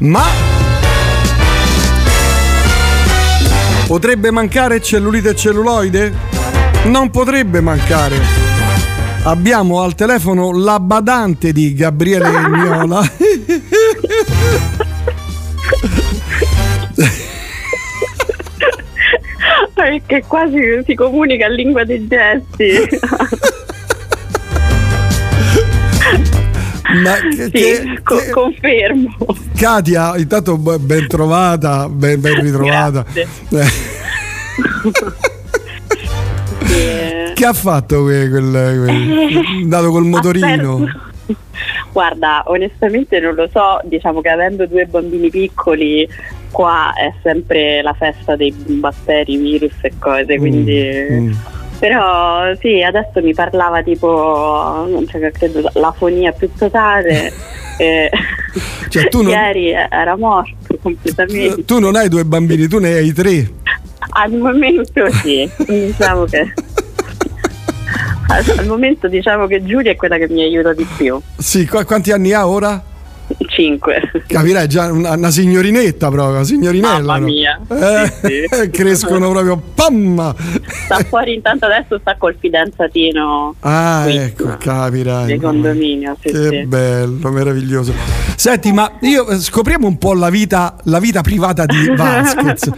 Ma potrebbe mancare cellulite e celluloide? Non potrebbe mancare. Abbiamo al telefono la badante di Gabriele Miola. Perché quasi si comunica in lingua dei gesti. Ma che, sì, che- co- che- confermo. Katia, intanto ben trovata, ben, ben ritrovata. Eh, Eh, che ha fatto que- quel, quel- andato col motorino? aspetta. Guarda, onestamente non lo so, diciamo che avendo due bambini piccoli qua è sempre la festa dei batteri, virus e cose, quindi... Mm, mm. Però sì, adesso mi parlava tipo, non so, credo, l'afonia più totale. e Cioè, tu non- Ieri era morto completamente. Tu non hai due bambini, tu ne hai tre. Al momento sì, diciamo che... Al, al momento diciamo che Giulia è quella che mi aiuta di più. Sì, qu- quanti anni ha ora? Cinque. Capirai, già una, una signorinetta proprio, una signorinella. Mamma no? mia. Eh, Sì, sì. crescono proprio, pam! Sta fuori intanto adesso sta col fidanzatino Ah, qui, ecco, capirai. di condominio. Sì, Che bello, meraviglioso. Senti, ma io eh, scopriamo un po' la vita, la vita privata di Vasquez.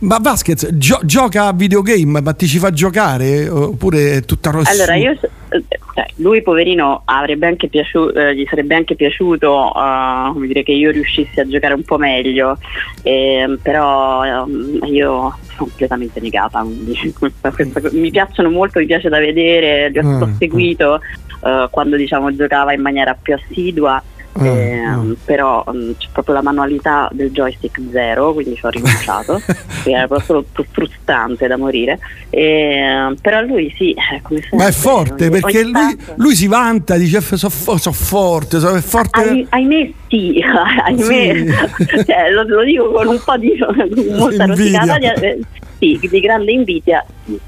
ma Vasquez gio- gioca a videogame, ma ti ci fa giocare? Oppure è tutta rossa? Allora, io, eh, cioè, lui poverino avrebbe anche piaciuto, eh, gli sarebbe anche piaciuto eh, come dire, che io riuscissi a giocare un po' meglio, ehm, però ehm, io sono completamente negata. quindi questa- questa mi piacciono molto, mi piace da vedere, li ho, l'ho seguito eh, quando diciamo, giocava in maniera più assidua. Ah, ehm, ah. però mm, c'è proprio la manualità del joystick zero quindi ci ho rinunciato era proprio fru- frustrante da morire E, però lui sì eh, come sempre, Ma è forte ogni- perché ogni lui, tanto- lui si vanta, dice sono forte, sono forte. Ai- ahimè sì, ahimè Cioè, lo, lo dico con un po' di molta Invidia. rosicata di, eh, sì, di grande invidia sì.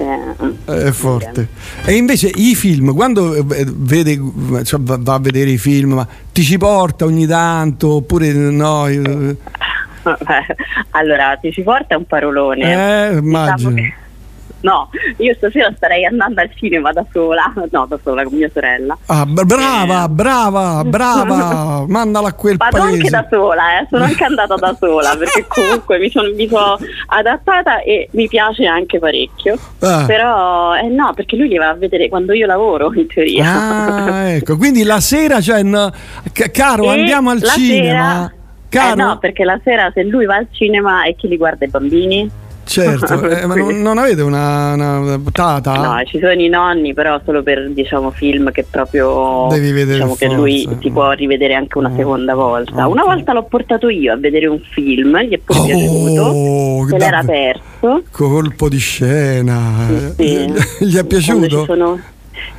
Eh, È forte. E invece i film, quando eh, vede, cioè, va a vedere i film, ma ti ci porta ogni tanto oppure no? eh, vabbè. allora ti ci porta un parolone Eh, Diciamo immagino. che- no io stasera starei andando al cinema da sola no da sola con mia sorella Ah, brava, brava, brava, mandala a quel Vado paese. anche da sola, eh, sono anche andata da sola perché comunque mi sono, mi sono adattata e mi piace anche parecchio. Ah. Però eh, no, perché lui li va a vedere quando io lavoro in teoria. Ah, ecco, quindi la sera, cioè, no, ca- caro, E andiamo al cinema. sera- Caro, Eh no, perché la sera se lui va al cinema e chi li guarda i bambini? Certo, eh, ma non, non avete una, una tata? No, ci sono i nonni, però solo per diciamo film che proprio Devi vedere diciamo che lui ti può rivedere anche una Mm. seconda volta. Una volta l'ho portato io a vedere un film, gli è pure Oh, piaciuto, se l'era perso. Colpo di scena. Sì. Gli, gli è piaciuto?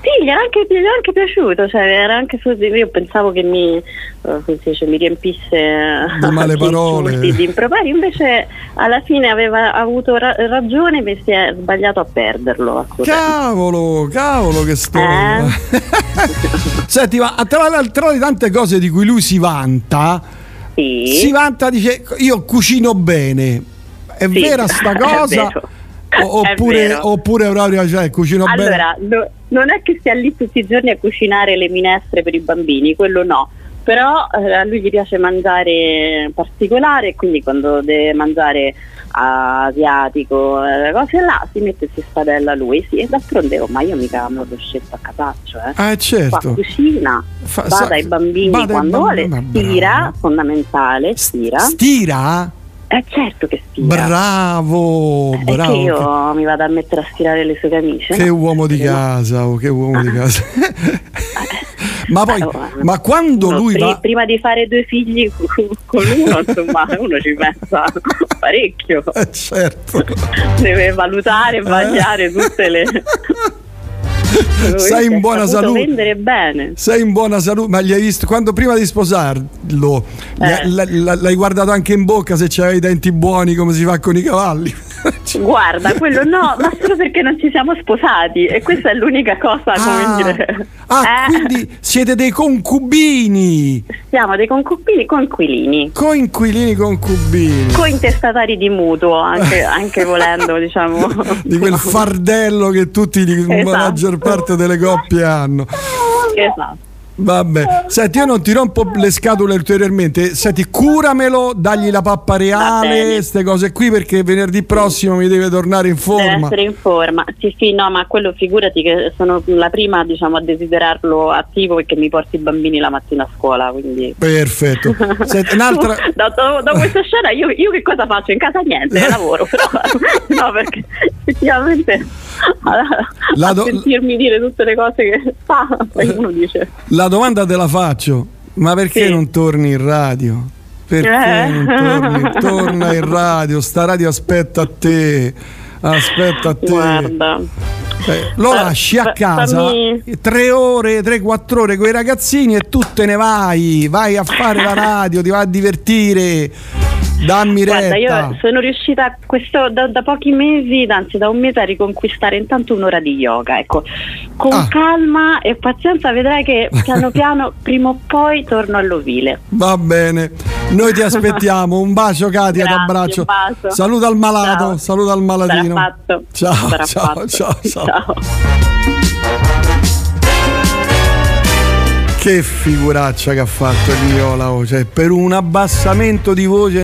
Sì, gli era anche, gli era anche piaciuto, cioè era anche io pensavo che mi, eh, dice, mi riempisse Di male parole. di improperi, invece alla fine aveva avuto ra- ragione e si è sbagliato a perderlo. Cavolo, cavolo che storia. Eh? Senti, ma tra, tra le tante cose di cui lui si vanta, Sì. si vanta, dice io cucino bene. È Sì, vera sta cosa? O- oppure, oppure proprio cioè, cucino bene? Allora, no- non è che stia lì tutti i giorni a cucinare le minestre per i bambini, quello no. Però eh, a lui gli piace mangiare particolare e quindi quando deve mangiare asiatico, eh, cose là, si mette si spadella lui. Sì, e d'altronde oh, ma io mica me l'ho scelto a casaccio, eh. Ah, Qua certo. cucina, Fa- bada sa- ai bambini bada quando bambini, vuole, stira, fondamentale, stira. Stira? Eh certo che stira. Bravo, È che bravo. io mi vado a mettere a stirare le sue camicie. Che no? uomo di casa, oh, che uomo di casa. ma poi, Eh, oh, ma quando uno lui va... prima di fare due figli con uno, insomma, uno ci pensa parecchio. Eh, certo. Deve valutare e vagliare tutte le. Sei in buona salute. vendere bene. Sei in buona salute, ma gli hai visto quando prima di sposarlo Eh. l- l- l'hai guardato anche in bocca se c'aveva i denti buoni come si fa con i cavalli? Guarda, quello no, ma solo perché non ci siamo sposati e questa è l'unica cosa, come Ah, dire. ah, Eh, quindi siete dei concubini, siamo dei concubini coinquilini, coinquilini concubini. cointestatari di mutuo, anche, anche volendo, diciamo. Di quel fardello che tutti, di- la Esatto. maggior parte delle coppie hanno. Esatto. Vabbè, senti, io non ti rompo le scatole ulteriormente. Senti, curamelo, dagli la pappa reale, queste cose qui, perché venerdì prossimo mi deve tornare in Deve forma. essere in forma. Sì, sì, no, ma quello figurati che sono la prima diciamo, a desiderarlo attivo e che mi porti i bambini la mattina a scuola. Quindi. Perfetto. Senti, un'altra. da, da- da questa scena io, io che cosa faccio? In casa niente, lavoro, però no, perché effettivamente a, a do- sentirmi dire tutte le cose che fa, poi uno dice La domanda te la faccio, ma perché Sì. non torni in radio? Perché Eh. non torni? Torna in radio, sta radio aspetta a te. Aspetta a te. guarda. Eh, lo Fa- lasci a casa fammi- tre ore, tre, quattro ore con i ragazzini e tu te ne vai, vai a fare la radio, ti vai a divertire. Dammi Guarda, retta. io sono riuscita questo, da, da pochi mesi, anzi da un mese, a riconquistare intanto un'ora di yoga. Ecco, con Ah. calma e pazienza vedrai che piano piano, prima o poi, torno all'ovile. Va bene, noi ti aspettiamo. Un bacio, Katia, un bacio. Saluta al malato, Ciao. saluta al malatino. Sarà fatto. Ciao, Sarà ciao, fatto. ciao, ciao. ciao. Che figuraccia che ha fatto Viola, oh, cioè, per un abbassamento di voce